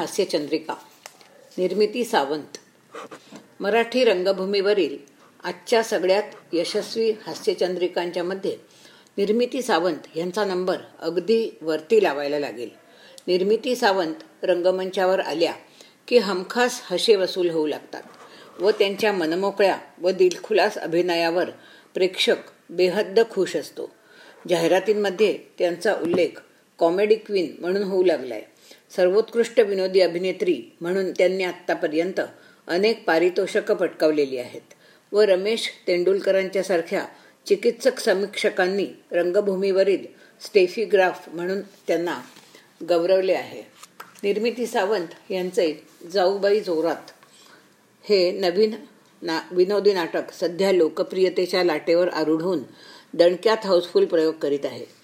हास्यचंद्रिका निर्मिती सावंत. मराठी रंगभूमीवरील आजच्या सगळ्यात यशस्वी हास्यचंद्रिकांच्या मध्ये निर्मिती सावंत यांचा नंबर अगदी वरती लावायला लागेल. निर्मिती सावंत रंगमंचावर आल्या की हमखास हशे वसूल होऊ लागतात व त्यांच्या मनमोकळ्या व दिलखुलास अभिनयावर प्रेक्षक बेहद्द खुश असतो. जाहिरातींमध्ये त्यांचा उल्लेख कॉमेडी क्वीन म्हणून होऊ लागलाय. सर्वोत्कृष्ट विनोदी अभिनेत्री म्हणून त्यांनी आत्तापर्यंत अनेक पारितोषकं पटकावलेली आहेत. व रमेश तेंडुलकरांच्या सारख्या चिकित्सक समीक्षकांनी रंगभूमीवरील स्टेफीग्राफ म्हणून त्यांना गौरवले आहे. निर्मिती सावंत यांचे जाऊबाई जोरात हे नवीन ना विनोदी नाटक सध्या लोकप्रियतेच्या लाटेवर आरूढ होऊन दणक्यात हाऊसफुल प्रयोग करीत आहे.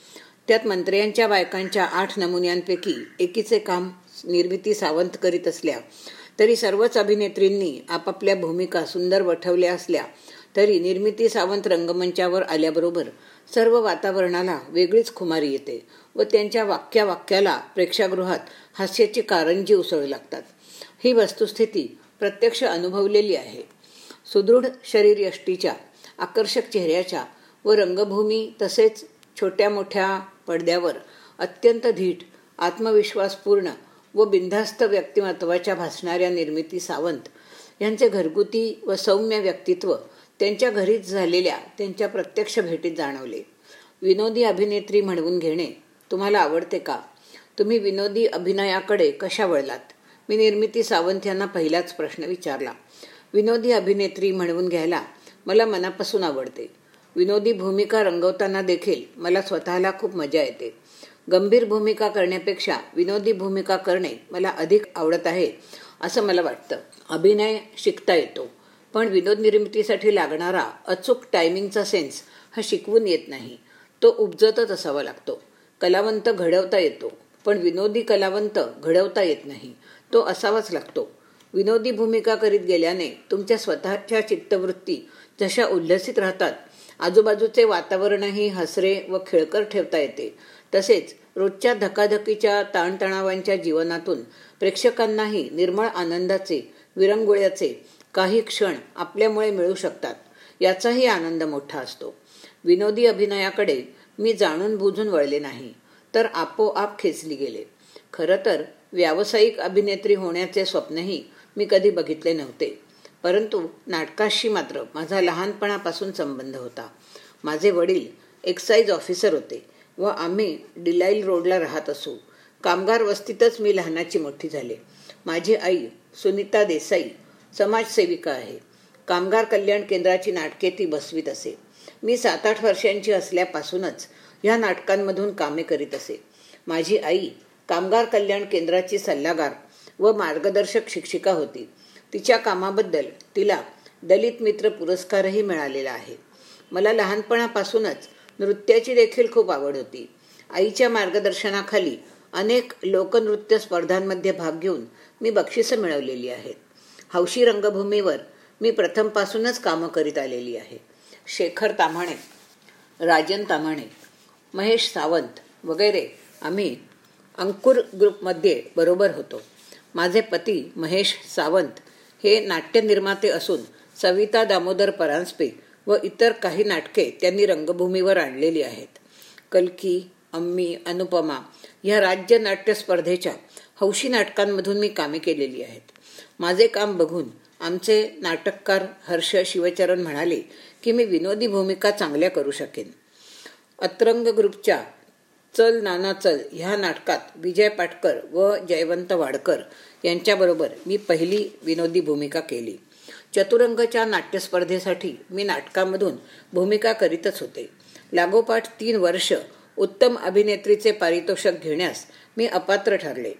त्यात मंत्र्यांच्या बायकांच्या आठ नमुन्यांपैकी एकीचे काम निर्मिती सावंत करीत असल्या तरी सर्वच अभिनेत्रींनी आपापल्या भूमिका सुंदर वठवल्या असल्या तरी निर्मिती सावंत रंगमंचावर आल्याबरोबर सर्व वातावरणाला वेगळीच खुमारी येते व त्यांच्या वाक्या वाक्याला प्रेक्षागृहात हास्याची कारंजी उसळू लागतात. ही वस्तुस्थिती प्रत्यक्ष अनुभवलेली आहे. सुदृढ शरीर यष्टीच्या आकर्षक चेहऱ्याच्या व रंगभूमी तसेच छोट्या मोठ्या पडद्यावर अत्यंत धीट आत्मविश्वासपूर्ण व बिनधास्त व्यक्तिमत्वाच्या भासणाऱ्या निर्मिती सावंत यांचे घरगुती व सौम्य व्यक्तित्व त्यांच्या घरीच झालेल्या त्यांच्या प्रत्यक्ष भेटीत जाणवले. विनोदी अभिनेत्री म्हणवून घेणे तुम्हाला आवडते का? तुम्ही विनोदी अभिनयाकडे कशा वळलात? मी निर्मिती सावंत यांना पहिलाच प्रश्न विचारला. विनोदी अभिनेत्री म्हणवून घ्यायला मला मनापासून आवडते. विनोदी भूमिका रंगवताना देखील मला स्वतःला खूप मजा येते. गंभीर भूमिका करण्यापेक्षा विनोदी भूमिका करणे मला अधिक आवडत आहे असं मला वाटतं. अभिनय शिकता येतो पण विनोद निर्मितीसाठी लागणारा अचूक टायमिंगचा सेन्स हा शिकवून येत नाही. तो उपजतच असावा लागतो. कलावंत घडवता येतो पण विनोदी कलावंत घडवता येत नाही. तो असावाच लागतो. विनोदी भूमिका करीत गेल्याने तुमच्या स्वतःच्या चित्तवृत्ती जशा उल्लसित राहतात आजूबाजूचे वातावरणही हसरे व खेळकर ठेवता येते. तसेच रोजच्या धकाधकीच्या ताणतणावांच्या जीवनातून प्रेक्षकांनाही निर्मळ आनंदाचे विरंगुळ्याचे काही क्षण आपल्यामुळे मिळू शकतात. याचाही आनंद मोठा असतो. विनोदी अभिनयाकडे मी जाणून बुजून वळले नाही तर आपोआप खेचली गेले. खरं तर व्यावसायिक अभिनेत्री होण्याचे स्वप्नही मी कधी बघितले नव्हते. परंतु नाटकाशी मात्र माझा लहानपणापासून संबंध होता. माझे वडील एक्साईज ऑफिसर होते व आम्ही डिलाईल रोडला राहत असू. कामगार वस्तीतच मी लहानाची मोठी झाले. माझी आई सुनीता देसाई समाजसेविका आहे. कामगार कल्याण केंद्राची नाटके ती बसवीत असे. मी सात आठ वर्षांची असल्यापासूनच ह्या नाटकांमधून कामे करीत असे. माझी आई कामगार कल्याण केंद्राची सल्लागार व मार्गदर्शक शिक्षिका होती. तिच्या कामाबद्दल तिला दलित मित्र पुरस्कारही मिळालेला आहे. मला लहानपणापासूनच नृत्याची देखील खूप आवड होती. आईच्या मार्गदर्शनाखाली अनेक लोकनृत्य स्पर्धांमध्ये भाग घेऊन मी बक्षिसं मिळवलेली आहेत. हौशी रंगभूमीवर मी प्रथमपासूनच कामं करीत आलेली आहे. शेखर ताम्हाणे राजन ताम्हाणे महेश सावंत वगैरे आम्ही अंकुर ग्रुपमध्ये बरोबर होतो. माझे पती महेश सावंत हे नाट्य निर्माते असून सविता दामोदर परांजपे व इतर काही नाटके त्यांनी रंगभूमीवर आणलेली आहेत. कलकी अम्मी अनुपमा या राज्य नाट्य स्पर्धेच्या हौशी नाटकांमधून मी कामे केलेली आहेत. माझे काम बघून आमचे नाटककार हर्ष शिवचरण म्हणाले की मी विनोदी भूमिका चांगल्या करू शकेन. अत्रंग ग्रुपच्या चल नाना चल ह्या नाटकात विजय पाटकर व जयवंत वाडकर यांच्याबरोबर मी पहिली विनोदी भूमिका केली. चतुरंगच्या नाट्यस्पर्धेसाठी मी नाटकामधून भूमिका करीतच होते. लागोपाठ तीन वर्ष उत्तम अभिनेत्रीचे पारितोषिक घेण्यास मी अपात्र ठरले.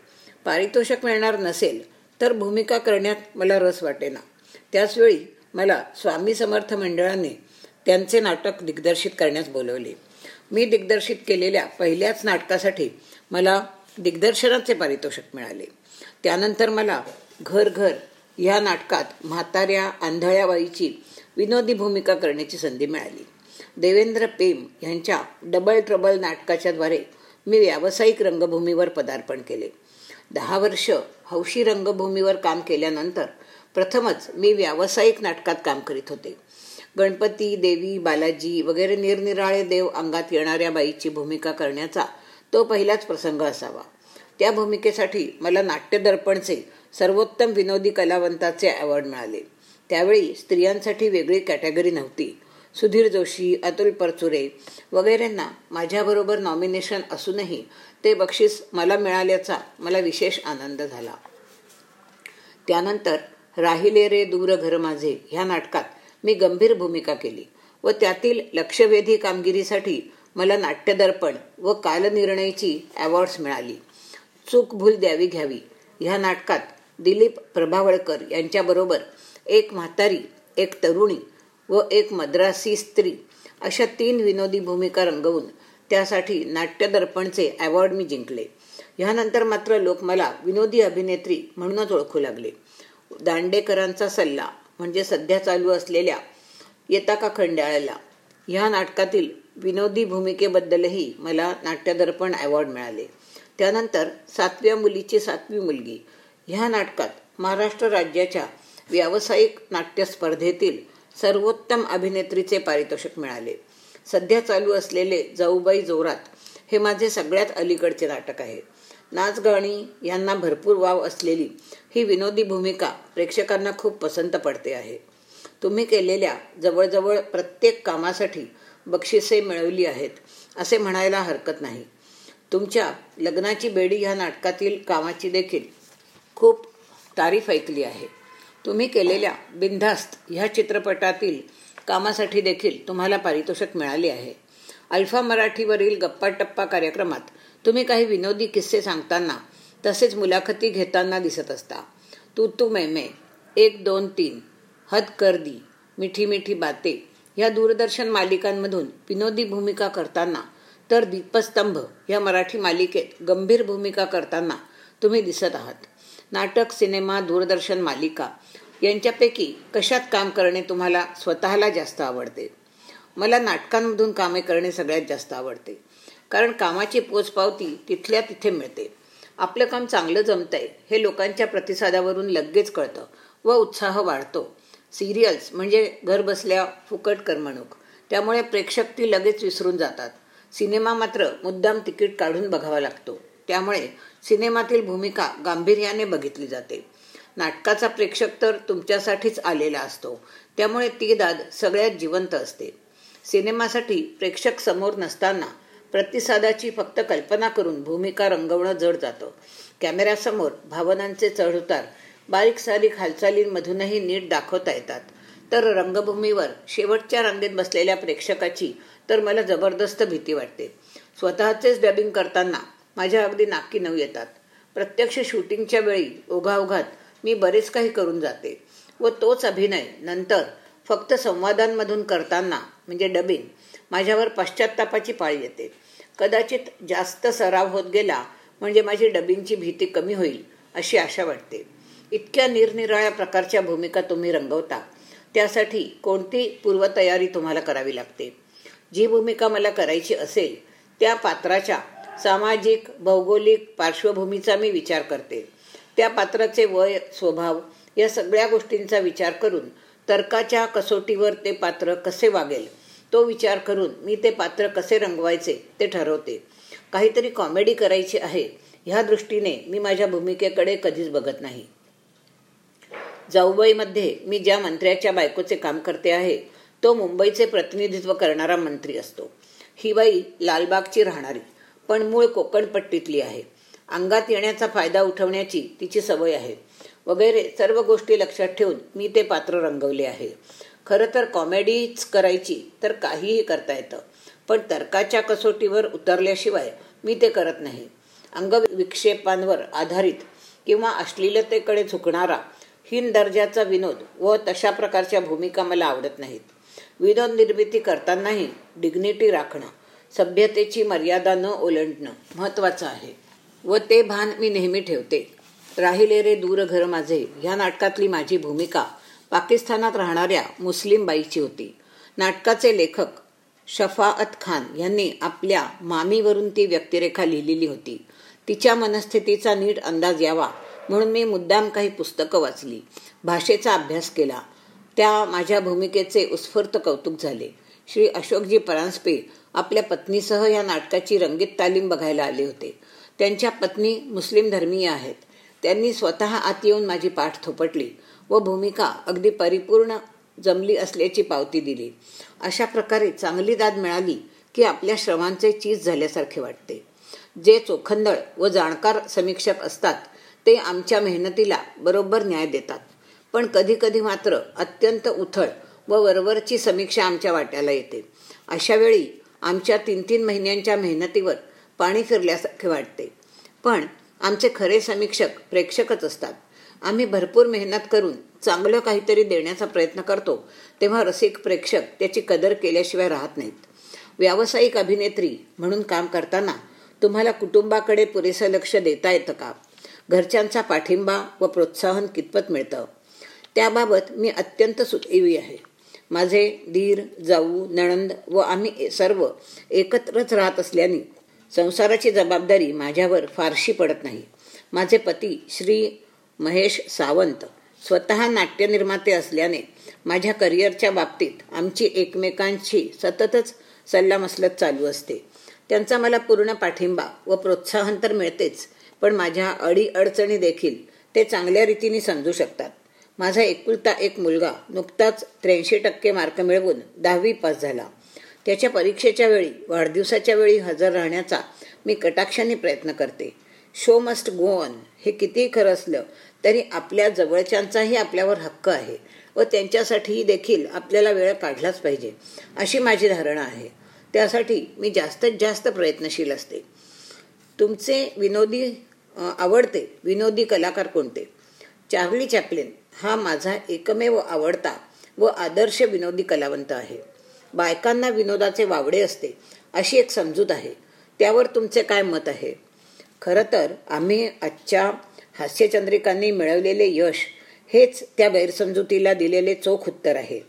पारितोषिक मिळणार नसेल तर भूमिका करण्यात मला रस वाटेना. त्याचवेळी मला स्वामी समर्थ मंडळाने त्यांचे नाटक दिग्दर्शित करण्यास बोलवले. मी दिग्दर्शित केलेल्या पहिल्याच नाटकासाठी मला दिग्दर्शनाचे पारितोषिक मिळाले. त्यानंतर मला घर घर ह्या नाटकात म्हाताऱ्या आंधळ्या बाईची विनोदी भूमिका करण्याची संधी मिळाली. देवेंद्र पेम यांच्या डबल ट्रबल नाटकाच्याद्वारे मी व्यावसायिक रंगभूमीवर पदार्पण केले. दहा वर्ष हौशी रंगभूमीवर काम केल्यानंतर प्रथमच मी व्यावसायिक नाटकात काम करीत होते. गणपती देवी बालाजी वगैरे निरनिराळे देव अंगात येणाऱ्या बाईची भूमिका करण्याचा तो पहिलाच प्रसंग असावा. त्या भूमिकेसाठी मला नाट्यदर्पणचे सर्वोत्तम विनोदी कलावंताचे अवॉर्ड मिळाले. त्यावेळी स्त्रियांसाठी वेगळी कॅटेगरी नव्हती. सुधीर जोशी अतुल परचुरे वगैरेंना माझ्याबरोबर नॉमिनेशन असूनही ते बक्षीस मला मिळाल्याचा मला विशेष आनंद झाला. त्यानंतर राहिले रे दूर घर माझे ह्या नाटकात मी गंभीर भूमिका केली व त्यातील लक्षवेधी कामगिरीसाठी मला नाट्यदर्पण व कालनिर्णयची अवॉर्ड्स मिळाली. चूक भूल द्यावी घ्यावी ह्या नाटकात दिलीप प्रभावळकर यांच्याबरोबर एक म्हातारी एक तरुणी व एक मद्रासी स्त्री अशा तीन विनोदी भूमिका रंगवून त्यासाठी नाट्यदर्पणचे अवॉर्ड मी जिंकले. ह्यानंतर मात्र लोक मला विनोदी अभिनेत्री म्हणूनच ओळखू लागले. दांडेकरांचा सल्ला म्हणजे सध्या चालू असलेल्या येता का खंडाळ्याला ह्या नाटकातील विनोदी भूमिकेबद्दलही मला नाट्यदर्पण अवॉर्ड मिळाले. त्यानंतर सातव्या मुलीची सातवी मुलगी ह्या नाटकात महाराष्ट्र राज्याच्या व्यावसायिक नाट्य स्पर्धेतील सर्वोत्तम अभिनेत्रीचे पारितोषिक मिळाले. सध्या चालू असलेले जाऊबाई जोरात हे माझे सगळ्यात अलीकडचे नाटक आहे. नाचगाणी यांना भरपूर वाव असलेली ही विनोदी भूमिका प्रेक्षकांना खूप पसंत पडते आहे. तुम्ही केलेल्या जवळजवळ प्रत्येक कामासाठी बक्षिसे मिळवली आहेत असे म्हणायला हरकत नाही. तुमच्या लग्नाची बेडी ह्या नाटकातील कामाची देखील खूप तारीफ ऐकली आहे. तुम्ही केलेल्या बिनधास्त ह्या चित्रपटातील कामासाठी देखील तुम्हाला पारितोषिक मिळाले आहे. अल्फा मराठीवरील गप्पा टप्पा कार्यक्रमात तुम्ही काही विनोदी किस्से सांगताना तसेच मुलाखती घेताना दिसत असता. तू तू मैमे एक दोन तीन हद कर दी मिठी मिठी बाते या दूरदर्शन मालिकांमधून विनोदी भूमिका करताना तर दीपस्तंभ या मराठी मालिकेत गंभीर भूमिका करताना तुम्ही दिसत आहात. नाटक सिनेमा दूरदर्शन मालिका यांच्यापैकी कशात काम करणे तुम्हाला स्वतःला जास्त आवडते? मला नाटकांमधून कामे करणे सगळ्यात जास्त आवडते. कारण कामाची पोचपावती तिथल्या तिथे मिळते. आपलं काम चांगलं जमतंय हे लोकांच्या प्रतिसादावरून लगेच कळतं व उत्साह वाढतो. सिरियल्स म्हणजे घरबसल्या फुकट करमणूक त्यामुळे प्रेक्षक ती लगेच विसरून जातात. सिनेमा मात्र मुद्दाम तिकीट काढून बघावा लागतो. त्यामुळे सिनेमातील भूमिका गांभीर्याने बघितली जाते. नाटकाचा प्रेक्षक तर तुमच्यासाठीच आलेला असतो. त्यामुळे ती दाद सगळ्यात जिवंत असते. सिनेमासाठी प्रेक्षक समोर नसताना प्रतिसादाची फक्त कल्पना करून भूमिका रंगवणं जड जातं. कॅमेऱ्यासमोर भावनांचे चढउतार बारीक सारीक हालचालींमधूनही नीट दाखवता येतात. तर रंगभूमीवर शेवटच्या रांगेत बसलेल्या प्रेक्षकाची तर मला जबरदस्त भीती वाटते. स्वतःचेच डबिंग करताना माझ्या अगदी नाकी नऊ येतात. प्रत्यक्ष शूटिंगच्या वेळी ओघाओघात मी बरेच काही करून जाते व तोच अभिनय नंतर फक्त संवादांमधून करताना म्हणजे डबिंग माझ्यावर पाश्चात्तापाची पाळी येते. कदाचित जास्त सराव होत गेला म्हणजे माझी डबिंगची भीती कमी होईल अशी आशा वाटते. इतक्या निरनिराळ्या प्रकारच्या भूमिका तुम्ही रंगवता त्यासाठी कोणती पूर्वतयारी तुम्हाला करावी लागते? जी भूमिका मला करायची असेल त्या पात्राच्या सामाजिक भौगोलिक पार्श्वभूमीचा मी विचार करते. त्या पात्राचे वय स्वभाव या सगळ्या गोष्टींचा विचार करून तर्काच्या कसोटीवर ते पात्र कसे वागेल? तो विचार करून मी ते पात्र कसे रंगवायचे ते ठरवते. काहीतरी कॉमेडी करायची आहे. ह्या दृष्टीने मी माझ्या भूमिकेकडे कधीच बघत नाही. जाऊबाईमध्ये मी ज्या मंत्र्याच्या बायकोचे काम करते आहे तो मुंबईचे प्रतिनिधित्व करणारा मंत्री असतो. ही बाई लालबागची राहणारी पण मूळ कोकणपट्टीतली आहे. अंगात येण्याचा फायदा उठवण्याची तिची सवय आहे. वगैरे सर्व गोष्टी लक्षात ठेवून मी ते पात्र रंगवले आहे. खरं तर कॉमेडीच करायची तर काहीही करता येतं. पण तर्काच्या कसोटीवर उतरल्याशिवाय मी ते करत नाही. अंगविक्षेपांवर आधारित किंवा अश्लीलतेकडे झुकणारा हीन दर्जाचा विनोद व तशा प्रकारच्या भूमिका मला आवडत नाहीत. विनोद निर्मिती करतानाही डिग्निटी राखणं सभ्यतेची मर्यादा न ओलंडणं महत्त्वाचं आहे. व ते भान मी नेहमी ठेवते. राहिले रे दूर घर माझे. ह्या नाटकातली माझी भूमिका पाकिस्तानात राहणाऱ्या मुस्लिम बाईची होती. नाटकाचे लेखक शफाअत खान यांनी आपल्या मामीवरून ती व्यक्तिरेखा लिहिलेली होती. तिच्या मनस्थितीचा नीट अंदाज यावा म्हणून मी मुद्दाम काही पुस्तकं वाचली. भाषेचा अभ्यास केला. त्या माझ्या भूमिकेचे उत्स्फूर्त कौतुक झाले. श्री अशोकजी परांजपे आपल्या पत्नीसह या नाटकाची रंगीत तालीम बघायला आले होते. त्यांच्या पत्नी मुस्लिम धर्मीय आहेत. त्यांनी स्वतः आत येऊन माझी पाठ थोपटली व भूमिका अगदी परिपूर्ण जमली असल्याची पावती दिली. अशा प्रकारे चांगली दाद मिळाली की आपल्या श्रमांचे चीज झाल्यासारखे वाटते. जे चोखंदळ व जाणकार समीक्षक असतात ते आमच्या मेहनतीला बरोबर न्याय देतात. पण कधीकधी मात्र अत्यंत उथळ व वरवरची समीक्षा आमच्या वाट्याला येते. अशा वेळी आमच्या तीन तीन महिन्यांच्या मेहनतीवर पाणी फिरल्यासारखे वाटते. पण आमचे खरे समीक्षक प्रेक्षकच असतात. आम्ही भरपूर मेहनत करून चांगलं काहीतरी देण्याचा प्रयत्न करतो तेव्हा रसिक प्रेक्षक त्याची कदर केल्याशिवाय राहत नाहीत. व्यावसायिक अभिनेत्री म्हणून काम करताना तुम्हाला कुटुंबाकडे पुरेसं लक्ष देता येतं का? घरच्यांचा पाठिंबा व प्रोत्साहन कितपत मिळतं? त्याबाबत मी अत्यंत सुदैवी आहे. माझे धीर जाऊ नणंद व आम्ही सर्व एकत्रच राहत असल्याने संसाराची जबाबदारी माझ्यावर फारशी पडत नाही. माझे पती श्री महेश सावंत स्वतः नाट्यनिर्माते असल्याने माझ्या करिअरच्या बाबतीत आमची एकमेकांशी सततच सल्लामसलत चालू असते. त्यांचा मला पूर्ण पाठिंबा व प्रोत्साहन तर मिळतेच पण माझ्या अडी अडचणी देखील ते चांगल्या रीतीने समजू शकतात. माझा एकुलता एक मुलगा नुकताच त्र्याऐंशी टक्के मार्क मिळवून दहावी पास झाला. त्याच्या परीक्षेच्या वेळी वाढदिवसाच्या वेळी हजर राहण्याचा मी कटाक्षाने प्रयत्न करते. Show must go on. हे कितीही खरं असलं तरी आपल्या जवळच्यांचाही आपल्यावर हक्क आहे व त्यांच्यासाठीही देखील आपल्याला वेळ काढलाच पाहिजे अशी माझी धारणा आहे. त्यासाठी मी जास्तीत जास्त प्रयत्नशील असते. तुमचे विनोदी आवडते विनोदी कलाकार कोणते? चार्ली चॅपलिन हा माझा एकमेव आवडता व आदर्श विनोदी कलावंत आहे. बायकांना विनोदाचे वावडे असते अशी एक समजूत आहे. त्यावर तुमचे काय मत आहे? खरं तर आम्ही आजच्या हास्यचंद्रिकांनी मिळवलेले यश हेच त्या गैरसमजुतीला दिलेले चोख उत्तर आहे.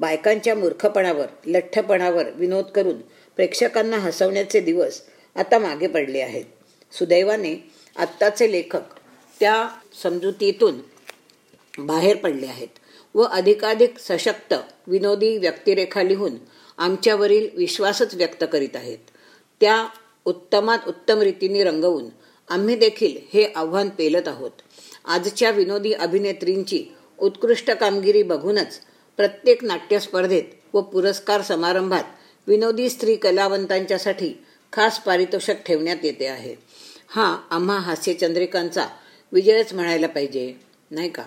बायकांच्या मूर्खपणावर लठ्ठपणावर विनोद करून प्रेक्षकांना हसवण्याचे दिवस आता मागे पडले आहेत. सुदैवाने आत्ताचे लेखक त्या समजुतीतून बाहेर पडले आहेत. व अधिकाधिक सशक्त विनोदी व्यक्तिरेखा लिहून आमच्यावरील विश्वासच व्यक्त करीत आहेत. त्या उत्तमात उत्तम रीतीने रंगवून आम्ही देखील हे आव्हान पेलत आहोत. आजच्या विनोदी अभिनेत्रींची उत्कृष्ट कामगिरी बघूनच प्रत्येक नाट्यस्पर्धेत व पुरस्कार समारंभात विनोदी स्त्री कलावंतांच्यासाठी खास पारितोषिक ठेवण्यात येते आहे. हा आम्हा हास्यचंद्रिकांचा विजयच म्हणायला पाहिजे नाही का?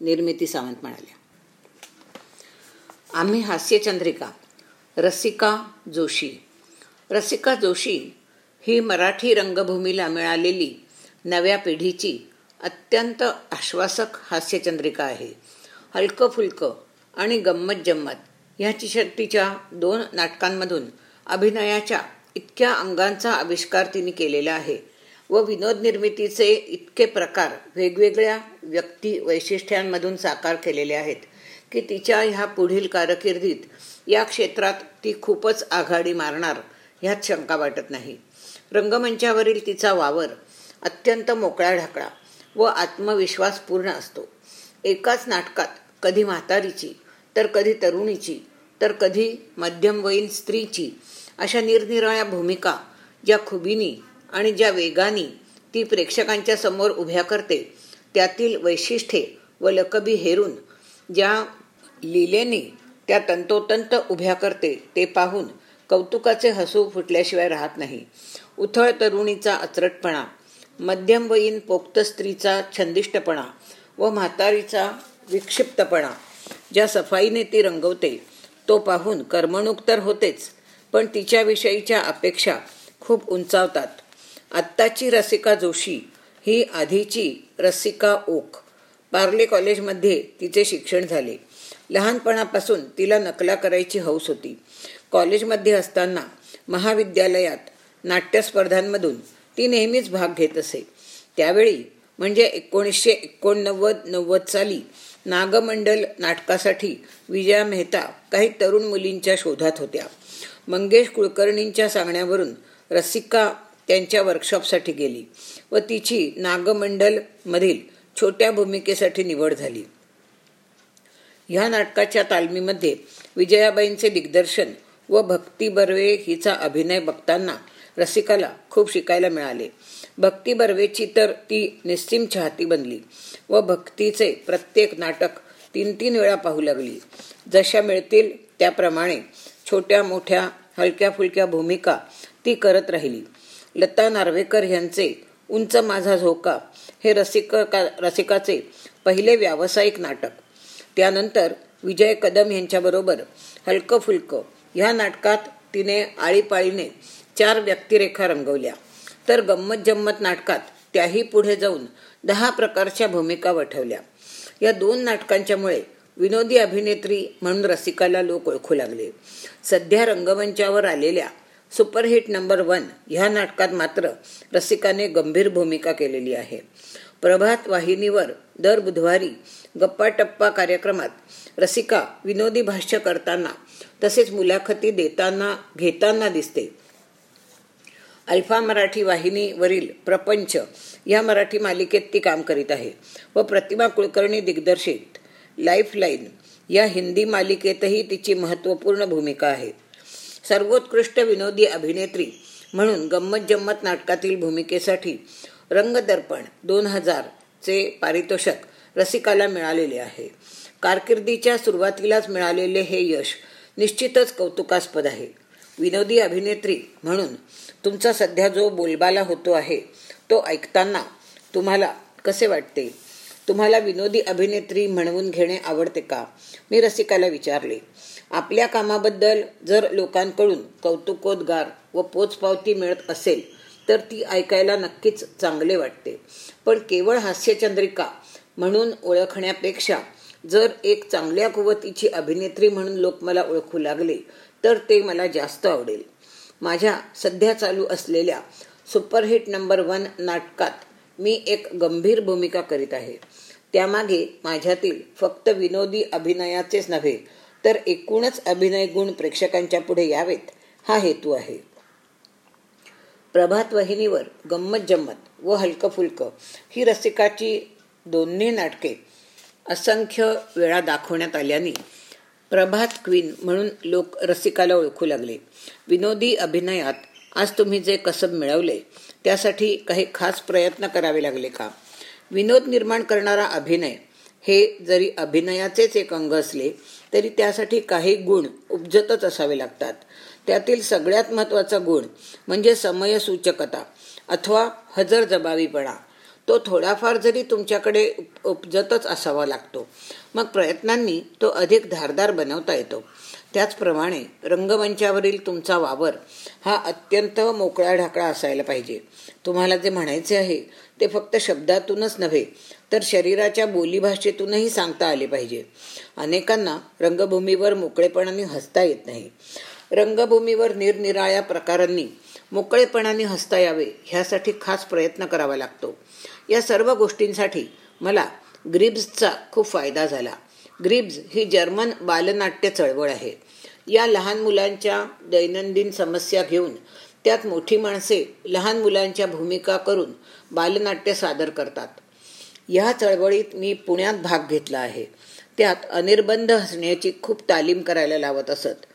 निर्मिती सावंत म्हणाल्या. आम्ही हास्यचंद्रिका रसिका जोशी. रसिका जोशी ही मराठी रंगभूमीला मिळालेली नव्या पिढीची अत्यंत आश्वासक हास्यचंद्रिका आहे. हलकं फुलकं आणि गंमत जम्मत ह्या तिच्या दोन नाटकांमधून अभिनयाच्या इतक्या अंगांचा आविष्कार तिने केलेला आहे व विनोद निर्मितीचे इतके प्रकार वेगवेगळ्या व्यक्ती वैशिष्ट्यांमधून साकार केलेले आहेत. की तिच्या ह्या पुढील कारकिर्दीत या क्षेत्रात ती खूपच आघाडी मारणार ह्यात शंका वाटत नाही. रंगमंचावरील तिचा वावर अत्यंत मोकळा ढाकळा व आत्मविश्वास पूर्ण असतो. एकाच नाटकात कधी म्हातारीची तर कधी तरुणीची तर कधी मध्यमवयीन स्त्रीची अशा निरनिराळ्या भूमिका ज्या खुबीनी आणि ज्या वेगानी ती प्रेक्षकांच्या समोर उभ्या करते त्यातील वैशिष्ट्ये व लकबी हेरून ज्या लिलेनी त्या तंतोतंत उभ्या करते ते पाहून कौतुकाचे हसू फुटल्याशिवाय राहत नाही. उथळ तरुणीचा अचरटपणा मध्यमवयीन पोक्त स्त्रीचा छंदिष्टपणा व म्हातारीचा विक्षिप्तपणा ज्या सफाईने ती रंगवते तो पाहून करमणूक तर होतेच पण तिच्याविषयीच्या अपेक्षा खूप उंचावतात. आत्ताची रसिका जोशी ही आधीची रसिका ओक. पार्ले कॉलेजमध्ये तिचे शिक्षण झाले. लहानपणापासून तिला नकला करायची हौस होती. कॉलेजमध्ये असताना महाविद्यालयात नाट्यस्पर्धांमधून ती नेहमीच भाग घेत असे. त्यावेळी म्हणजे एकोणीसशे एकोणनव्वद नव्वद साली नागमंडल नाटकासाठी विजया मेहता काही तरुण मुलींच्या शोधात होत्या. मंगेश कुलकर्णींच्या सांगण्यावरून रसिका त्यांच्या वर्कशॉपसाठी गेली व तिची नागमंडलमधील छोट्या भूमिकेसाठी निवड झाली. ह्या नाटकाच्या तालमीमध्ये विजयाबाईंचे दिग्दर्शन व भक्ती बर्वे हिचा अभिनय बघताना रसिकाला खूप शिकायला मिळाले. भक्ती बर्वेची तर ती निस्सीम चाहती बनली व भक्तीचे प्रत्येक नाटक तीन तीन वेळा पाहू लागली. जशा मिळतील त्याप्रमाणे छोट्या मोठ्या हलक्या फुलक्या भूमिका ती करत राहिली. लता नार्वेकर यांचे उंच माझा झोका हे रसिक रसिकाचे पहिले व्यावसायिक नाटक त्यानंतर विजय कदम यांच्याबरोबर हलकं फुलकं ह्या नाटकात तिने आळीपाळीने चार व्यक्तिरेखा रंगवल्या. तर गंमत जम्मत नाटकात त्याही पुढे जाऊन दहा प्रकारच्या भूमिका वठवल्या. या दोन नाटकांच्यामुळे विनोदी अभिनेत्री म्हणून रसिकाला लोक ओळखू लागले. सध्या रंगमंचावर आलेल्या सुपरहिट नंबर वन ह्या नाटकात मात्र रसिकाने गंभीर भूमिका केलेली आहे. प्रभात वाहिनीवर दर बुधवारी गप्पा टप्पा कार्यक्रमात रसिका विनोदी भाष्य करताना तसेच मुलाखती देताना घेताना दिसते. अल्फा मराठी वाहिनीवरील प्रपंच या मराठी मालिकेत ती काम करीत आहे व प्रतिमा कुलकर्णी दिग्दर्शित लाईफलाईन या हिंदी मालिकेतही तिची महत्त्वपूर्ण भूमिका आहे. सर्वोत्कृष्ट विनोदी अभिनेत्री म्हणून गंमत जम्मत नाटकातील भूमिकेसाठी रंगदर्पण दोन हजारचे पारितोषक रसिकाला मिळालेले आहे. कारकिर्दीच्या सुरुवातीलाच मिळालेले हे यश निश्चितच कौतुकास्पद आहे. विनोदी अभिनेत्री म्हणून तुमचा सध्या जो बोलबाला होतो आहे तो ऐकताना तुम्हाला कसे वाटते? तुम्हाला विनोदी अभिनेत्री म्हणवून घेणे आवडते का? मी रसिकाला विचारले. आपल्या कामाबद्दल जर लोकांकडून कौतुकोद्गार व पोचपावती मिळत असेल तर ती ऐकायला नक्कीच चांगले वाटते. पण केवळ हास्यचंद्रिका म्हणून ओळखण्यापेक्षा जर एक चांगल्या कुवतीची अभिनेत्री म्हणून लोक मला ओळखू लागले तर ते मला जास्त आवडेल. माझ्या सध्या चालू असलेल्या सुपरहिट नंबर वन नाटकात मी एक गंभीर भूमिका करीत आहे. त्यामागे माझ्यातील फक्त विनोदी अभिनयाचेच नव्हे तर एकूणच अभिनय गुण प्रेक्षकांच्या पुढे यावेत हा हेतू आहे. प्रभात वाहिनीवर गंमत जम्मत व हलकं फुलकं. ही रसिकाची दोन्ही नाटके असंख्य वेळा दाखवण्यात आल्याने प्रभात क्वीन म्हणून लोक रसिकाला ओळखू लागले. विनोदी अभिनयात आज तुम्ही जे कसब मिळवले त्यासाठी काही खास प्रयत्न करावे लागले का? विनोद निर्माण करणारा अभिनय हे जरी अभिनयाचेच एक अंग असले तरी त्यासाठी काही गुण उपजतच असावे लागतात. त्यातील सगळ्यात महत्त्वाचा गुण म्हणजे समयसूचकता अथवा हजर जबाबीपणा तो थोडाफार जरी तुमच्याकडे उपजतच असावा लागतो मग प्रयत्नांनी तो अधिक धारदार बनवता येतो. त्याचप्रमाणे रंगमंचावरील तुमचा वावर हा अत्यंत मोकळा ढाकळा असायला पाहिजे. तुम्हाला जे म्हणायचे आहे ते फक्त शब्दातूनच नव्हे तर शरीराच्या बोलीभाषेतूनही सांगता आले पाहिजे. अनेकांना रंगभूमीवर मोकळेपणाने हसता येत नाही. रंगभूमीवर निरनिराळ्या प्रकारांनी मोकळेपणाने हसता यावे ह्यासाठी खास प्रयत्न करावा लागतो. या सर्व गोष्टींसाठी मला ग्रिब्सचा खूप फायदा झाला. ग्रिब्ज ही जर्मन बालनाट्य चळवळ आहे. या लहान मुलांच्या दैनंदिन समस्या घेऊन त्यात मोठी माणसे लहान मुलांच्या भूमिका करून बालनाट्य सादर करतात. या चळवळीत मी पुण्यात भाग घेतला आहे. त्यात अनिर्बंध हसण्याची खूप तालीम करायला लावत असत.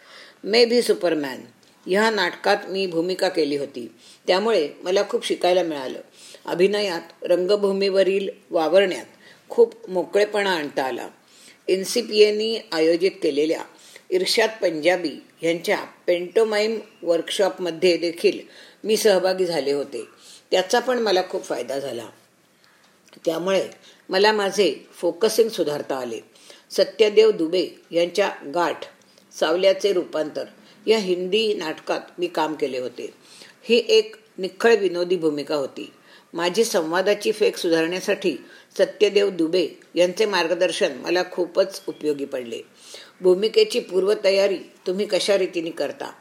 Maybe Superman. ह्या नाटकात मी भूमिका केली होती. त्यामुळे मला खूप शिकायला मिळालं. अभिनयात रंगभूमीवरील वावरण्यात खूप मोकळेपणा आणता आला. एन सी पी एनी आयोजित केलेल्या इर्शाद पंजाबी यांच्या पेंटोमाईम वर्कशॉपमध्ये देखील मी सहभागी झाले होते. त्याचा पण मला खूप फायदा झाला. त्यामुळे मला माझे फोकसिंग सुधारता आले. सत्यदेव दुबे यांच्या गाठ सावल्याचे रूपांतर. या हिंदी नाटकात मी काम केले होते. ही एक निखळ विनोदी भूमिका होती. माझी संवादाची फेक सुधारण्यासाठी सत्यदेव दुबे यांचे मार्गदर्शन मला खूपच उपयोगी पडले. भूमिकेची पूर्वतयारी तुम्ही कशा रीतीने करता?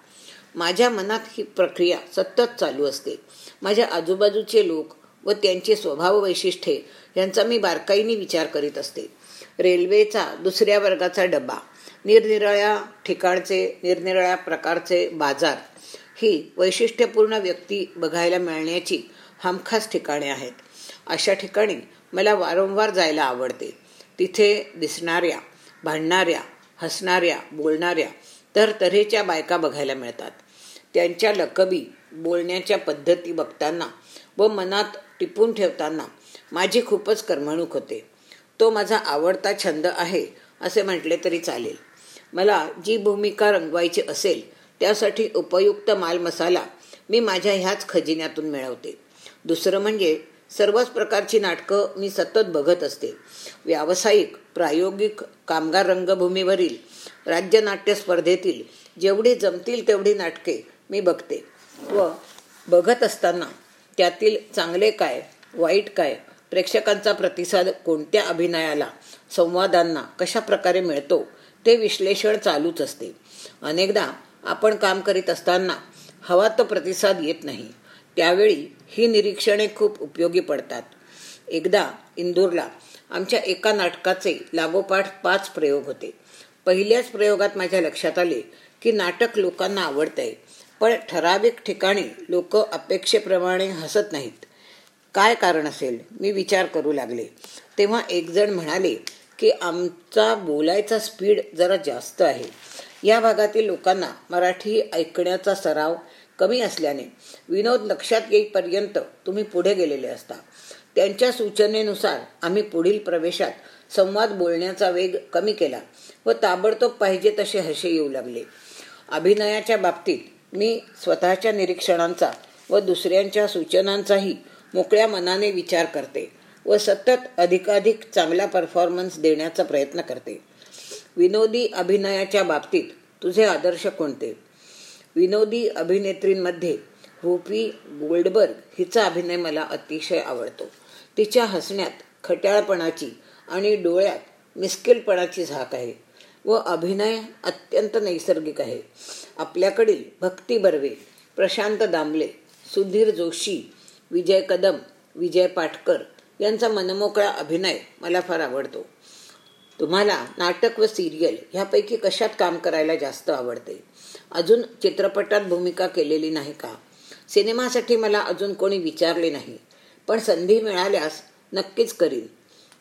माझ्या मनात ही प्रक्रिया सतत चालू असते. माझ्या आजूबाजूचे लोक व त्यांची स्वभाव वैशिष्ट्ये यांचा मी बारकाईने विचार करीत असते. रेल्वेचा दुसऱ्या वर्गाचा डबा निरनिराळ्या ठिकाणचे निरनिराळ्या प्रकारचे बाजार ही वैशिष्ट्यपूर्ण व्यक्ती बघायला मिळण्याची हमखास ठिकाणे आहेत. अशा ठिकाणी मला वारंवार जायला आवडते. तिथे दिसणाऱ्या भांडणाऱ्या हसणाऱ्या बोलणाऱ्या तर तऱ्हेच्या बायका बघायला मिळतात. त्यांच्या लकबी बोलण्याच्या पद्धती बघताना व मनात टिपून ठेवताना माझी खूपच करमणूक होते. तो माझा आवडता छंद आहे असे म्हटले तरी चालेल. मला जी भूमिका रंगवायची असेल त्यासाठी उपयुक्त मालमसाला मी माझ्या ह्याच खजिन्यातून मिळवते. दुसरं म्हणजे सर्वच प्रकारची नाटकं मी सतत बघत असते. व्यावसायिक प्रायोगिक कामगार रंगभूमीवरील राज्यनाट्य स्पर्धेतील जेवढी जमतील तेवढी नाटके मी बघते व बघत असताना त्यातील चांगले काय वाईट काय प्रेक्षकांचा प्रतिसाद कोणत्या अभिनयाला संवादांना कशा प्रकारे मिळतो ते विश्लेषण चालूच असते. अनेकदा आपण काम करीत असताना हवा तो प्रतिसाद येत नाही. त्यावेळी ही निरीक्षणे खूप उपयोगी पडतात. एकदा इंदूरला आमच्या एका नाटकाचे लागोपाठ पाच प्रयोग होते. पहिल्याच प्रयोगात माझ्या लक्षात आले की नाटक लोकांना आवडतंय पण ठराविक ठिकाणी लोक अपेक्षेप्रमाणे हसत नाहीत. काय कारण असेल? मी विचार करू लागले. तेव्हा एकजण म्हणाले की आमचा बोलायचा स्पीड जरा जास्त आहे. या भागातील लोकांना मराठी ऐकण्याचा सराव कमी असल्याने विनोद लक्षात येईपर्यंत तुम्ही पुढे गेलेले असता. त्यांच्या सूचनेनुसार आम्ही पुढील प्रवेशात संवाद बोलण्याचा वेग कमी केला व ताबडतोब पाहिजे तसे हसे येऊ लागले. अभिनयाच्या बाबतीत मी स्वतःच्या निरीक्षणांचा व दुसऱ्यांच्या सूचनांचाही मोकळ्या मनाने विचार करते. व सतत अधिकाधिक चांगला परफॉर्मन्स देण्याचा प्रयत्न करते. विनोदी अभिनयाच्या बाबतीत तुझे आदर्श कोणते? विनोदी अभिनेत्रींमध्ये हुपी गोल्डबर्ग हिचा अभिनय मला अतिशय आवडतो. तिच्या हसण्यात खट्याळपणाची आणि डोळ्यात मिस्किलपणाची झाक आहे व अभिनय अत्यंत नैसर्गिक आहे. आपल्याकडील भक्ती बर्वे प्रशांत दामले सुधीर जोशी विजय कदम विजय पाटकर यांचा मनमोकळा अभिनय मला फार आवडतो. तुम्हाला नाटक व सिरियल ह्यापैकी कशात काम करायला जास्त आवडते? अजून चित्रपटात भूमिका केलेली नाही का? सिनेमासाठी मला अजून कोणी विचारले नाही. पण संधी मिळाल्यास नक्कीच करीन.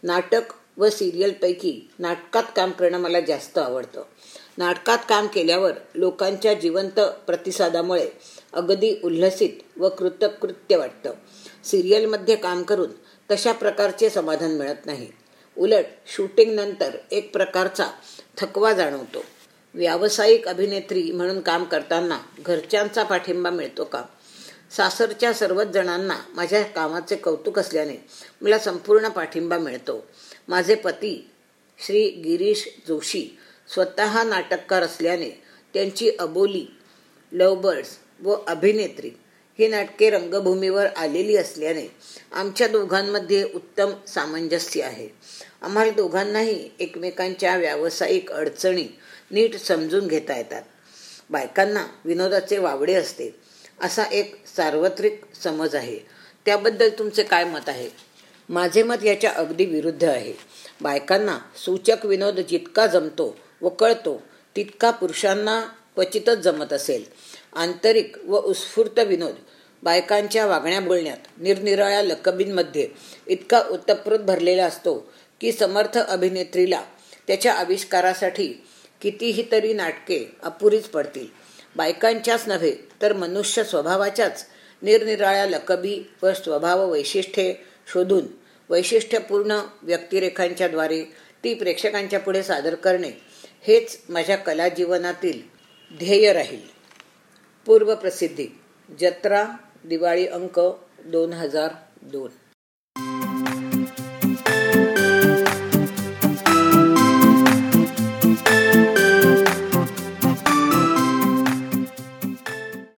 नाटक व सिरियलपैकी नाटकात काम करणं मला जास्त आवडतं. नाटकात काम केल्यावर लोकांच्या जिवंत प्रतिसादामुळे अगदी उल्हसित व कृतकृत्य वाटतं. सिरियलमध्ये काम करून तशा प्रकारचे समाधान मिळत नाही. उलट शूटिंगनंतर एक प्रकारचा थकवा जाणवतो. व्यावसायिक अभिनेत्री म्हणून काम करताना घरच्यांचा पाठिंबा मिळतो का? सासरच्या सर्वच जणांना माझ्या कामाचे कौतुक असल्याने मला संपूर्ण पाठिंबा मिळतो. माझे पती श्री गिरीश जोशी स्वतः नाटककार असल्याने त्यांची अबोली लवबर्ड्स व अभिनेत्री ही नाटके रंगभूमीवर आलेली असल्याने आमच्या दोघांमध्ये उत्तम सामंजस्य आहे. आम्हाला दोघांनाही एकमेकांच्या व्यावसायिक अडचणी नीट समजून घेता येतात. बायकांना विनोदाचे वावडे असते असा एक सार्वत्रिक समज आहे. त्याबद्दल तुमचे काय मत आहे? माझे मत याच्या अगदी विरुद्ध आहे. बायकांना सूचक विनोद जितका जमतो व कळतो तितका पुरुषांना क्वचितच जमत असेल. आंतरिक व उत्स्फूर्त विनोद बायकांच्या वागण्या बोलण्यात निरनिराळ्या लकबींमध्ये इतका उत्तप्रोत भरलेला असतो की समर्थ अभिनेत्रीला त्याच्या आविष्कारासाठी कितीही तरी नाटके अपुरीच पडतील. बायकांच्याच नव्हे तर मनुष्य स्वभावाच्याच निरनिराळ्या लकबी व स्वभाव वैशिष्ट्ये शोधून वैशिष्ट्यपूर्ण व्यक्तिरेखांच्याद्वारे ती प्रेक्षकांच्या पुढे सादर करणे हेच माझ्या कलाजीवनातील ध्येय राहील. पूर्वप्रसिद्धी जत्रा दिवाळी अंक दोन हजार दोन.